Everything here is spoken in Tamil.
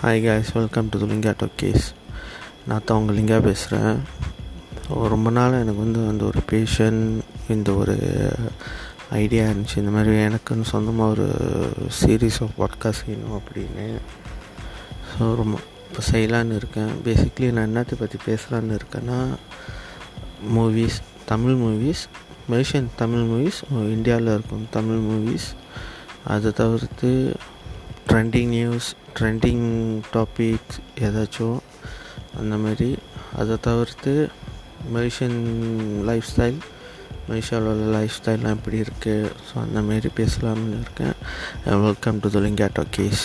Hi guys welcome to Linga case நான் தான் உங்கள் லிங்கா பேசுகிறேன் ரொம்ப நாள் எனக்கு வந்து அந்த ஒரு பேஷன் இந்த ஒரு ஐடியா இருந்துச்சு. இந்த மாதிரி எனக்குன்னு சொந்தமாக ஒரு சீரீஸ் ஆஃப் பாட்காஸ்ட் செய்யணும் அப்படின்னு. ஸோ ரொம்ப இப்போ செய்யலான்னு இருக்கேன். பேசிக்லி நான் என்னத்தை பற்றி பேசலான்னு இருக்கேன்னா movies Tamil movies Malaysian Tamil movies இந்தியாவில் இருக்கும் தமிழ் மூவிஸ் அதை தவிர்த்து ட்ரெண்டிங் நியூஸ் ட்ரெண்டிங் டாபிக்ஸ் ஏதாச்சும் அந்த மாதிரி. அதை தவிர்த்து மனுஷன் லைஃப் ஸ்டைல் மலேசியாவில் உள்ள லைஃப் ஸ்டைல்லாம் எப்படி இருக்குது ஸோ அந்த மாரி பேசலாம்னு இருக்கேன். Welcome to the Linga talkies